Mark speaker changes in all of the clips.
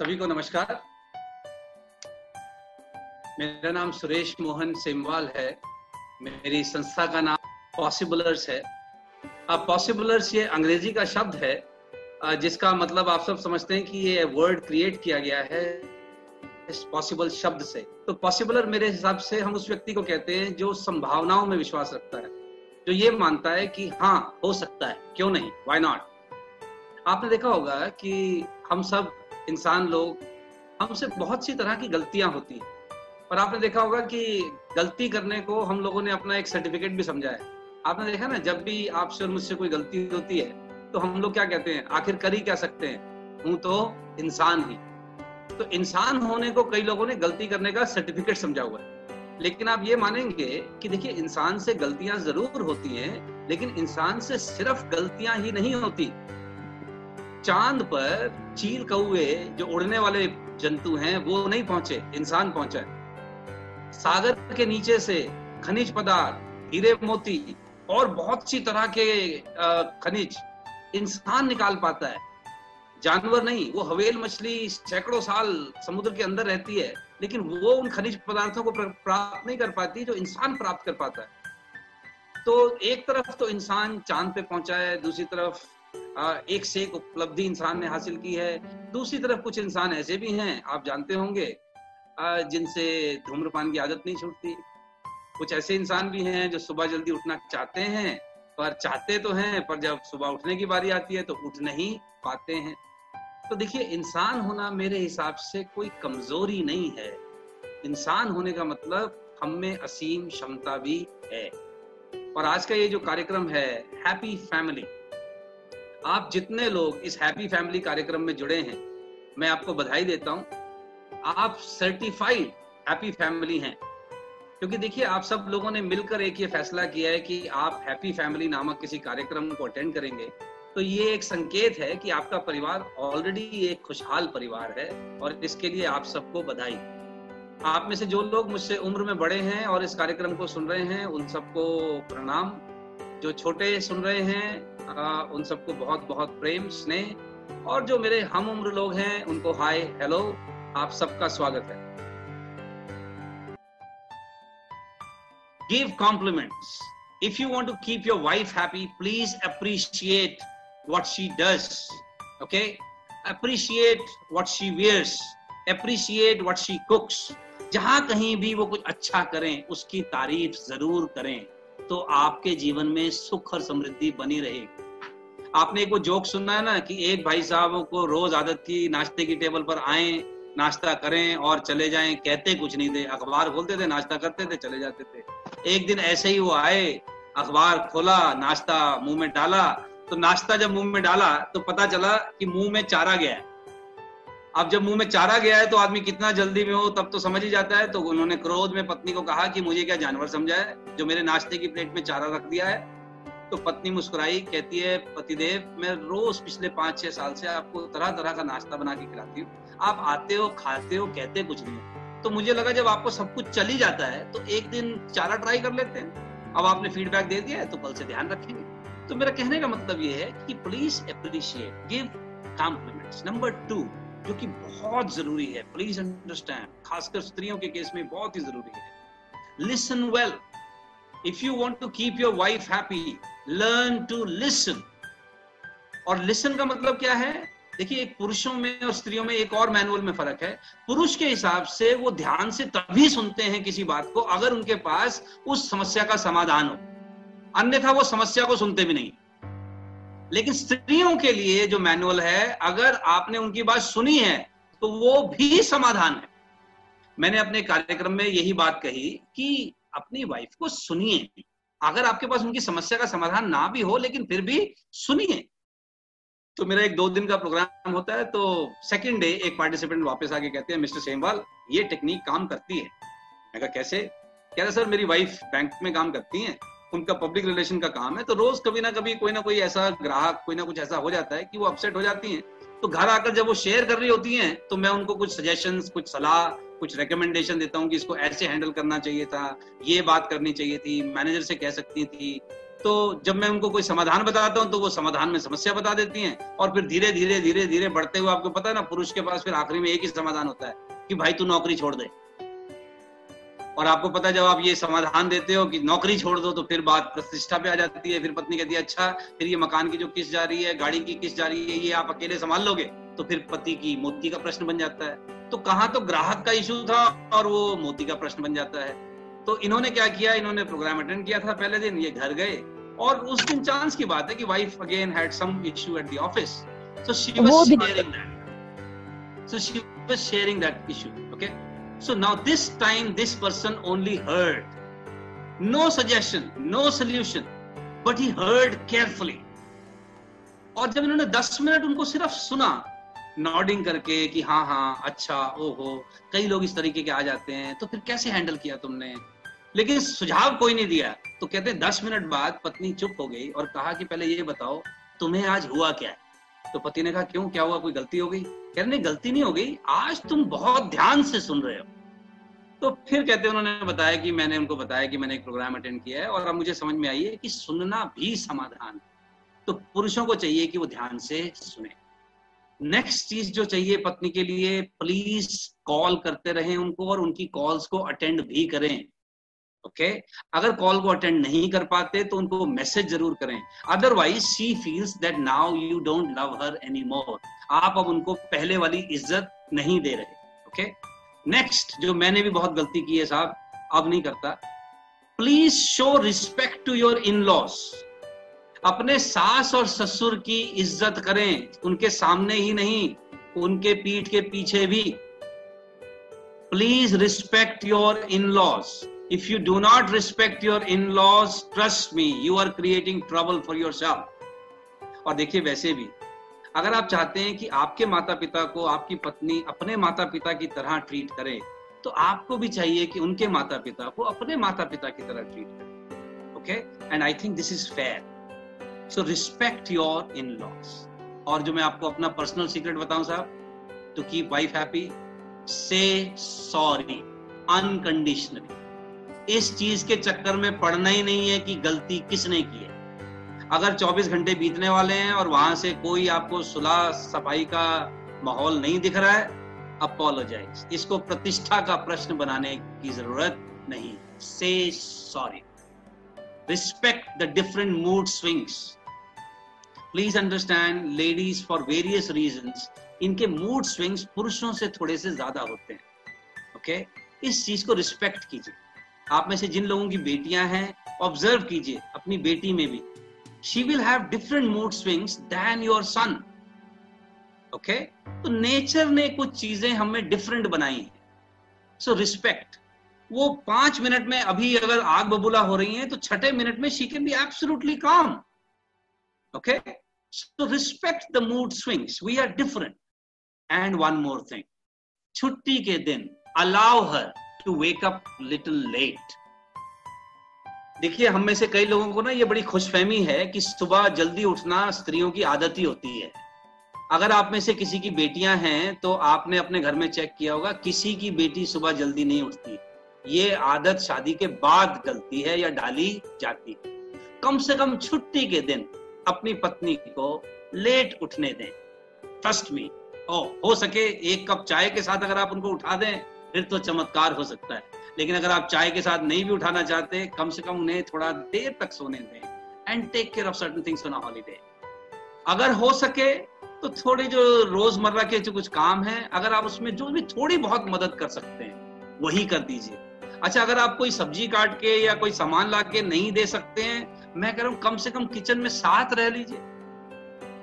Speaker 1: सभी को नमस्कार। मेरा नाम सुरेश मोहन सेमवाल है। मेरी संस्था का नाम पॉसिबलर्स है। अब पॉसिबलर्स ये अंग्रेज़ी का शब्द है जिसका मतलब आप सब समझते हैं कि ये वर्ड क्रिएट किया गया है इस पॉसिबल शब्द से। तो पॉसिबलर मेरे हिसाब से हम उस व्यक्ति को कहते हैं जो संभावनाओं में विश्वास रखता है, जो ये मानता है कि हाँ हो सकता है, क्यों नहीं? वाई नॉट आपने देखा होगा कि हम सब इंसान लोग हमसे बहुत सी तरह की गलतियाँ होती हैं। और आपने देखा होगा कि गलती करने को हम लोगों ने अपना एक सर्टिफिकेट भी समझा है। आपने देखा ना, जब भी आपसे और मुझसे कोई गलती होती है तो हम लोग क्या कहते हैं? आखिर कर ही क्या सकते हैं? हूँ तो इंसान ही। तो इंसान होने को कई लोगों ने गलती करने का सर्टिफिकेट समझा हुआ है। लेकिन आप ये मानेंगे कि देखिए, इंसान से गलतियाँ ज़रूर होती हैं, लेकिन इंसान से सिर्फ़ गलतियाँ ही नहीं होती। चाँद पर चील कौए जो उड़ने वाले जंतु हैं, वो नहीं पहुँचे, इंसान पहुँचा सागर के नीचे से खनिज पदार्थ, हीरे मोती और बहुत सी तरह के खनिज इंसान निकाल पाता है। जानवर नहीं, वो हवेल मछली सैकड़ों साल समुद्र के अंदर रहती है, लेकिन वो उन खनिज पदार्थों को प्राप्त नहीं कर पाती जो इंसान प्राप्त कर पाता है। तो एक तरफ़ तो इंसान चाँद पे पहुँचा है, दूसरी तरफ़ एक से एक उपलब्धि इंसान ने हासिल की है। दूसरी तरफ़ कुछ इंसान ऐसे भी हैं, आप जानते होंगे जिनसे धूम्रपान की आदत नहीं छूटती। कुछ ऐसे इंसान भी हैं जो सुबह जल्दी उठना चाहते हैं, पर चाहते तो हैं, पर जब सुबह उठने की बारी आती है तो उठ नहीं पाते हैं। तो देखिए, इंसान होना मेरे हिसाब से कोई कमज़ोरी नहीं है। इंसान होने का मतलब हम में असीम क्षमता भी है। और आज का ये जो कार्यक्रम है हैप्पी फैमिली आप जितने लोग इस हैप्पी फैमिली कार्यक्रम में जुड़े हैं, मैं आपको बधाई देता हूँ। आप सर्टिफाइड हैप्पी फैमिली हैं। क्योंकि देखिए, आप सब लोगों ने मिलकर एक ये फैसला किया है कि आप हैप्पी फैमिली नामक किसी कार्यक्रम को अटेंड करेंगे। तो ये एक संकेत है कि आपका परिवार ऑलरेडी एक खुशहाल परिवार है और इसके लिए आप सबको बधाई। आप में से जो लोग मुझसे उम्र में बड़े हैं और इस कार्यक्रम को सुन रहे हैं, उन सबको प्रणाम। जो छोटे सुन रहे हैं आ, उन सबको बहुत बहुत प्रेम स्नेह। और जो मेरे हम उम्र लोग हैं उनको हाय हेलो आप सबका स्वागत है। Give compliments if you want to keep your wife happy please appreciate what she does appreciate what she wears appreciate what she cooks जहाँ कहीं भी वो कुछ अच्छा करें उसकी तारीफ़ ज़रूर करें। तो आपके जीवन में सुख और समृद्धि बनी रहेगी। आपने एक वो जोक सुनना है ना कि एक भाई साहब को रोज आदत थी नाश्ते की टेबल पर आए, नाश्ता करें और चले जाएँ, कहते कुछ नहीं थे, अखबार खोलते थे, नाश्ता करते थे, चले जाते थे। एक दिन ऐसे ही वो आए, अखबार खोला, नाश्ता मुँह में डाला तो नाश्ता जब मुँह में डाला तो पता चला कि मुँह में चारा गया। है अब जब मुँह में चारा गया है तो आदमी कितना जल्दी में हो, तब तो समझ ही जाता है। तो उन्होंने क्रोध में पत्नी को कहा कि मुझे क्या जानवर समझा है? जो मेरे नाश्ते की प्लेट में चारा रख दिया है। तो पत्नी मुस्कुराई, कहती है, पतिदेव, मैं रोज पिछले पाँच, छह साल से आपको तरह तरह का नाश्ता बना के खिलाती हूँ। आप आते हो, खाते हो, कहते कुछ नहीं तो मुझे लगा जब आपको सब कुछ चल जाता है तो एक दिन चारा ट्राई कर लेते हैं। अब आपने फीडबैक दे दिया है तो कल से ध्यान रखेंगे। तो मेरा कहने का मतलब ये है कि please appreciate give compliments number two जो कि बहुत ज़रूरी है। प्लीज़ अंडरस्टैंड खासकर स्त्रियों के केस में बहुत ही ज़रूरी है। Listen well if you want to keep your wife happy learn to listen और लिसन का मतलब क्या है? देखिए, एक पुरुषों में और स्त्रियों में एक और मैनुअल में फ़र्क है। पुरुष के हिसाब से वो ध्यान से तभी सुनते हैं किसी बात को अगर उनके पास उस समस्या का समाधान हो। अन्यथा वो समस्या को सुनते भी नहीं। लेकिन स्त्रियों के लिए जो मैनुअल है, अगर आपने उनकी बात सुनी है तो वो भी समाधान है। मैंने अपने कार्यक्रम में यही बात कही कि अपनी वाइफ को सुनिए। अगर आपके पास उनकी समस्या का समाधान ना भी हो, लेकिन फिर भी सुनिए। तो मेरा एक दो दिन का प्रोग्राम होता है तो सेकंड डे एक पार्टिसिपेंट वापस आके कहते हैं, मिस्टर सेमवाल, ये टेक्निक काम करती है। मैं कहा, कैसे? कह रहे, सर, मेरी वाइफ बैंक में काम करती हैं उनका पब्लिक रिलेशन का काम है तो रोज कभी ना कभी कोई ना कोई ऐसा ग्राहक, कोई ना कुछ ऐसा हो जाता है कि वो अपसेट हो जाती हैं। तो घर आकर जब वो शेयर कर रही होती हैं तो मैं उनको कुछ सजेशन कुछ सलाह, कुछ रिकमेंडेशन देता हूँ कि इसको ऐसे हैंडल करना चाहिए था, ये बात करनी चाहिए थी मैनेजर से कह सकती थी। तो जब मैं उनको कोई समाधान बताता हूँ तो वो समाधान में समस्या बता देती हैं और फिर धीरे धीरे धीरे धीरे बढ़ते हुए आपको पता है ना, पुरुष के पास फिर आखिरी में एक ही समाधान होता है कि भाई तू नौकरी छोड़ दे। और आपको पता है जब आप ये समाधान देते हो कि नौकरी छोड़ दो तो फिर बात प्रतिष्ठा पे आ जाती है। फिर पत्नी कहती है अच्छा फिर ये मकान की जो किस्त जा रही है गाड़ी की किस्त जा रही है ये आप अकेले संभाल लोगे तो फिर पति की मोती का प्रश्न बन जाता है। तो कहाँ तो ग्राहक का इशू था और वो मोती का प्रश्न बन जाता है। तो इन्होंने क्या किया? इन्होंने प्रोग्राम अटेंड किया था पहले दिन ये घर गए और उस दिन चांस की बात है कि wife again had some issue at the office so she was sharing that so she was sharing that issue okay So now this time this person only heard. No suggestion, no solution, but he heard carefully. और जब इन्होंने 10 minute उनको सिर्फ़ सुना nodding करके कि हाँ हाँ अच्छा ओहो कई लोग इस तरीके के आ जाते हैं तो फिर कैसे हैंडल किया तुमने लेकिन सुझाव कोई नहीं दिया तो कहते दस मिनट बाद पत्नी चुप हो गई और कहा कि पहले ये बताओ तुम्हें आज हुआ क्या है तो पति ने कहा, क्यों? क्या हुआ? कोई गलती हो गई? कह रहे गलती नहीं हो गई। आज तुम बहुत ध्यान से सुन रहे हो। तो फिर कहते उन्होंने बताया कि, मैंने उनको बताया कि मैंने एक प्रोग्राम अटेंड किया है और अब मुझे समझ में आई है कि सुनना भी समाधान तो पुरुषों को चाहिए कि वो ध्यान से सुने। नेक्स्ट चीज़ जो चाहिए पत्नी के लिए प्लीज़ कॉल करते रहें उनको और उनकी कॉल्स को अटेंड भी करें। ओके? अगर कॉल को अटेंड नहीं कर पाते तो उनको मैसेज ज़रूर करें। Otherwise she feels that now you don't love her any more आप अब उनको पहले वाली इज़्ज़त नहीं दे रहे। ओके? नेक्स्ट जो मैंने भी बहुत गलती की है साहब, अब नहीं करता। Please show respect to your in laws अपने सास और ससुर की इज़्ज़त करें। उनके सामने ही नहीं, उनके पीठ के पीछे भी। Please respect your in laws do not respect your in laws trust me you are creating trouble for yourself और देखिए, वैसे भी, अगर आप चाहते हैं कि आपके माता पिता को, आपकी पत्नी अपने माता पिता की तरह ट्रीट करे तो आपको भी चाहिए कि उनके माता पिता को अपने माता पिता की तरह ट्रीट करें। Okay and I think this is fair so respect your in laws और जो मैं आपको अपना पर्सनल सीक्रेट बताऊँ साहब to keep wife happy say sorry unconditionally इस चीज़ के चक्कर में पड़ना ही नहीं है कि गलती किसने की है। अगर 24 घंटे बीतने वाले हैं और वहाँ से कोई आपको सुलह सफ़ाई का माहौल नहीं दिख रहा है अपोलोजाइज इसको प्रतिष्ठा का प्रश्न बनाने की ज़रूरत नहीं। Say sorry respect the different mood swings please understand ladies for various reason इनके मूड स्विंग्स पुरुषों से थोड़े से ज़्यादा होते हैं। Okay okay? इस चीज़ को रिस्पेक्ट कीजिए। आप में से जिन लोगों की बेटियाँ हैं ऑब्ज़र्व कीजिए अपनी बेटी में भी। She will have different mood swings than your son. Okay तो नेचर ने कुछ चीज़ें हमें डिफरेंट बनाई हैं। सो रिस्पेक्ट वो पाँच मिनट में अभी अगर आग बबूला हो रही है तो छठे मिनट में she can be absolutely calm okay so respect the mood swings we are different and one more thing छुट्टी के दिन allow her to wake up little late देखिए, हम में से कई लोगों को ना ये बड़ी खुशफहमी है कि सुबह जल्दी उठना स्त्रियों की आदत ही होती है। अगर आप में से किसी की बेटियाँ हैं तो आपने अपने घर में चेक किया होगा, किसी की बेटी सुबह जल्दी नहीं उठती। ये आदत शादी के बाद गलती है या डाली जाती है। कम से कम छुट्टी के दिन अपनी पत्नी को लेट उठने दें। ट्रस्ट मी ओ हो सके एक कप चाय के साथ अगर आप उनको उठा दें फिर तो चमत्कार हो सकता है। लेकिन अगर आप चाय के साथ नहीं भी उठाना चाहते, कम से कम उन्हें थोड़ा देर तक सोने दें and take care of certain things on holiday अगर हो सके तो थोड़े जो रोज़मर्रा के जो कुछ काम है, अगर आप उसमें जो भी थोड़ी बहुत मदद कर सकते हैं, वही कर दीजिए। अच्छा अगर आप कोई सब्ज़ी काट के या कोई सामान ला के नहीं दे सकते हैं, मैं कह रहा हूँ कम से कम किचन में साथ रह लीजिए।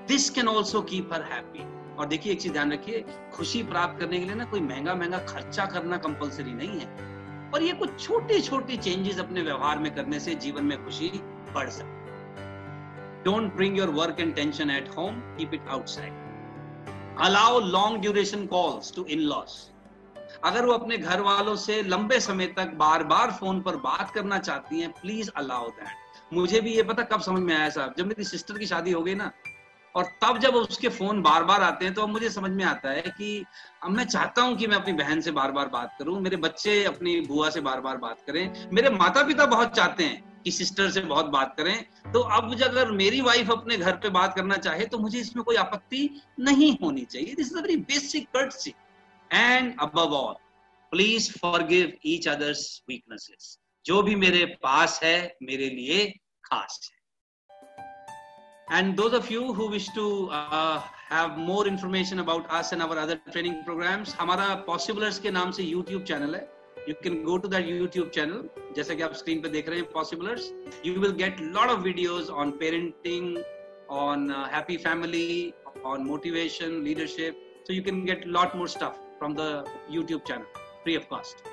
Speaker 1: This can also keep her happy और देखिए, एक चीज़ ध्यान रखिए, खुशी प्राप्त करने के लिए ना कोई महँगा महँगा खर्चा करना कंपलसरी नहीं है। और ये कुछ छोटी छोटी चेंजेस अपने व्यवहार में करने से जीवन में खुशी बढ़ सकती don't bring your work and tension at home keep it outside allow long duration calls to in laws अगर वो अपने घर वालों से लंबे समय तक बार बार फ़ोन पर बात करना चाहती हैं प्लीज़ अलाउ दैट मुझे भी ये पता कब समझ में आया साहब? जब मेरी सिस्टर की शादी हो गई ना और तब जब उसके फ़ोन बार बार आते हैं तो अब मुझे समझ में आता है कि अब मैं चाहता हूँ कि मैं अपनी बहन से बार बार बात करूँ, मेरे बच्चे अपनी बुआ से बार बार बात करें, मेरे माता पिता बहुत चाहते हैं कि सिस्टर से बहुत बात करें तो अब अगर मेरी वाइफ अपने घर पे बात करना चाहे तो मुझे इसमें कोई आपत्ति नहीं होनी चाहिए। This is a very basic courtesy and above all please forgive each others weaknesses जो भी मेरे पास है, मेरे लिए खास है। And those of you who wish to uh, have more information about us and our other training programs, हमारा Possiblers के नाम से YouTube channel है. You can go to that YouTube channel. जैसा कि आप स्क्रीन पे देख रहे हैं Possiblers. You will get lot of videos on parenting, on uh, happy family, on motivation, leadership. So you can get lot more stuff from the YouTube channel, free of cost.